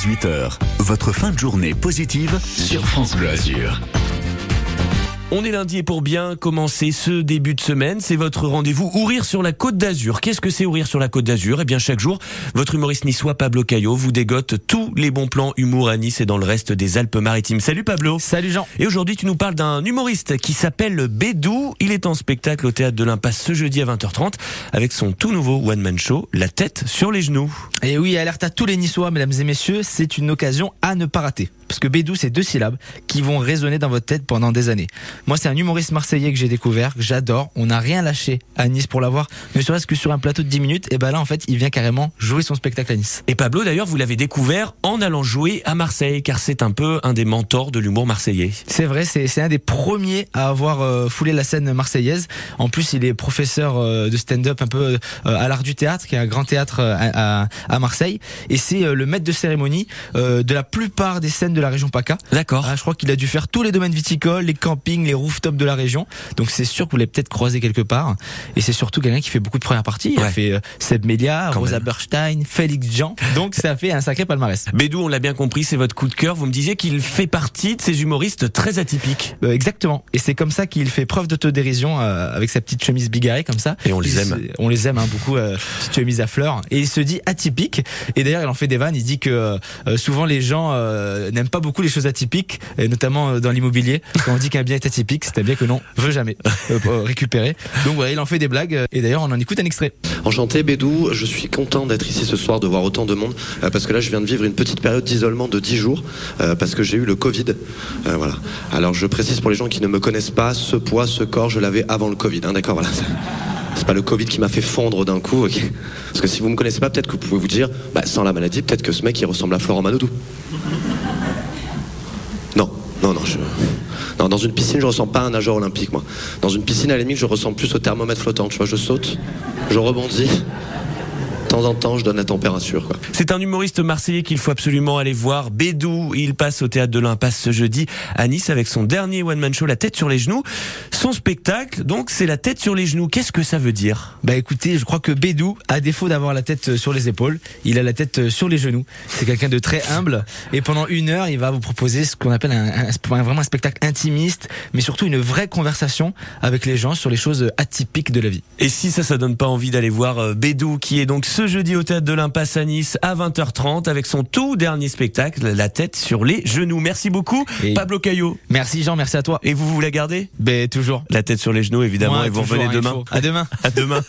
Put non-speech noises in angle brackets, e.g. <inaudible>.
18h. Votre fin de journée positive sur France Bleu. On est lundi et pour bien commencer ce début de semaine, c'est votre rendez-vous Ourir sur la Côte d'Azur. Qu'est-ce que c'est Ourir sur la Côte d'Azur? Eh bien chaque jour, votre humoriste niçois Pablo Caillot vous dégote tous les bons plans humour à Nice et dans le reste des Alpes-Maritimes. Salut Pablo Salut Jean Et aujourd'hui tu nous parles d'un humoriste qui s'appelle Bédou. Il est en spectacle au Théâtre de l'Impasse ce jeudi à 20h30 avec son tout nouveau one-man show, La tête sur les genoux. Et oui, alerte à tous les Niçois, mesdames et messieurs, c'est une occasion à ne pas rater. Parce que Bédou, c'est deux syllabes qui vont résonner dans votre tête pendant des années. Moi, c'est un humoriste marseillais que j'ai découvert, que j'adore. On n'a rien lâché à Nice pour l'avoir, ne serait-ce que sur un plateau de 10 minutes. Et ben là, en fait, il vient carrément jouer son spectacle à Nice. Et Pablo, d'ailleurs, vous l'avez découvert en allant jouer à Marseille, car c'est un peu un des mentors de l'humour marseillais. C'est vrai, c'est un des premiers à avoir euh, foulé la scène marseillaise. En plus, il est professeur euh, de stand-up un peu euh, à l'art du théâtre, qui est un grand théâtre à, à- à Marseille. Et c'est le maître de cérémonie de la plupart des scènes de la région PACA. D'accord. Ah, je crois qu'il a dû faire tous les domaines viticoles, les campings, les rooftops de la région. Donc c'est sûr que vous l'avez peut-être croisé quelque part. Et c'est surtout quelqu'un qui fait beaucoup de premières parties. Il Ouais. a fait euh, Seb Melia, Quand Rosa même. Berstein, Félix Jean. <laughs> Donc ça fait un sacré palmarès. Bédou, on l'a bien compris, c'est votre coup de cœur. Vous me disiez qu'il fait partie de ces humoristes très atypiques. Euh, exactement. Et c'est comme ça qu'il fait preuve d'autodérision euh, avec sa petite chemise bigarrée comme ça. Et on les Il aime. On les aime hein, beaucoup, euh, petite chemise à fleurs. Et il se dit atypique. Et d'ailleurs, il en fait des vannes. Il dit que euh, souvent les gens euh, n'aiment pas beaucoup les choses atypiques, et notamment euh, dans l'immobilier. Quand on dit qu'un bien est atypique, c'est un bien que non veut jamais <laughs> euh, récupérer. Donc voilà, il en fait des blagues. euh, Et d'ailleurs, on en écoute un extrait. Enchanté Bédou, je suis content d'être ici ce soir, de voir autant de monde, euh, parce que là je viens de vivre une petite période d'isolement de 10 jours, euh, parce que j'ai eu le Covid. Euh, voilà. Alors je précise pour les gens qui ne me connaissent pas, ce poids, ce corps, je l'avais avant le Covid, hein, d'accord voilà. <laughs> C'est- pas le Covid qui m'a fait fondre d'un coup, Parce que si vous me connaissez pas, peut-être que vous pouvez vous dire, bah, sans la maladie, peut-être que ce mec il ressemble à Florent Manodou. Non, non, je... Non, dans une piscine, je ressens pas un nageur olympique, moi. Dans une piscine, à la je ressens plus au thermomètre flottant. Tu vois, je saute, je rebondis. De temps en temps, je donne la température. C'est un humoriste marseillais qu'il faut absolument aller voir. Bédou, il passe au théâtre de l'Impasse ce jeudi à Nice avec son dernier one-man show, La tête sur les genoux. Son spectacle, donc, c'est La tête sur les genoux. Qu'est-ce que ça veut dire? Bah écoutez, je crois que Bédou, à défaut d'avoir la tête sur les épaules, il a la tête sur les genoux. C'est quelqu'un de très humble et pendant une heure, il va vous proposer ce qu'on appelle un, un- un- vraiment un spectacle intimiste, mais surtout une vraie conversation avec les gens sur les choses atypiques de la vie. Et si ça, ça donne pas envie d'aller voir euh, Bédou, qui est donc ce jeudi au théâtre de l'Impasse à Nice à 20h30 avec son tout dernier spectacle, La tête sur les genoux. Merci beaucoup, Et- Pablo Caillot. Merci Jean, merci à toi. Et vous, vous la gardez? Ben toujours. La tête sur les genoux, évidemment, Moi, et vous revenez hein, demain. À demain. <laughs> À demain.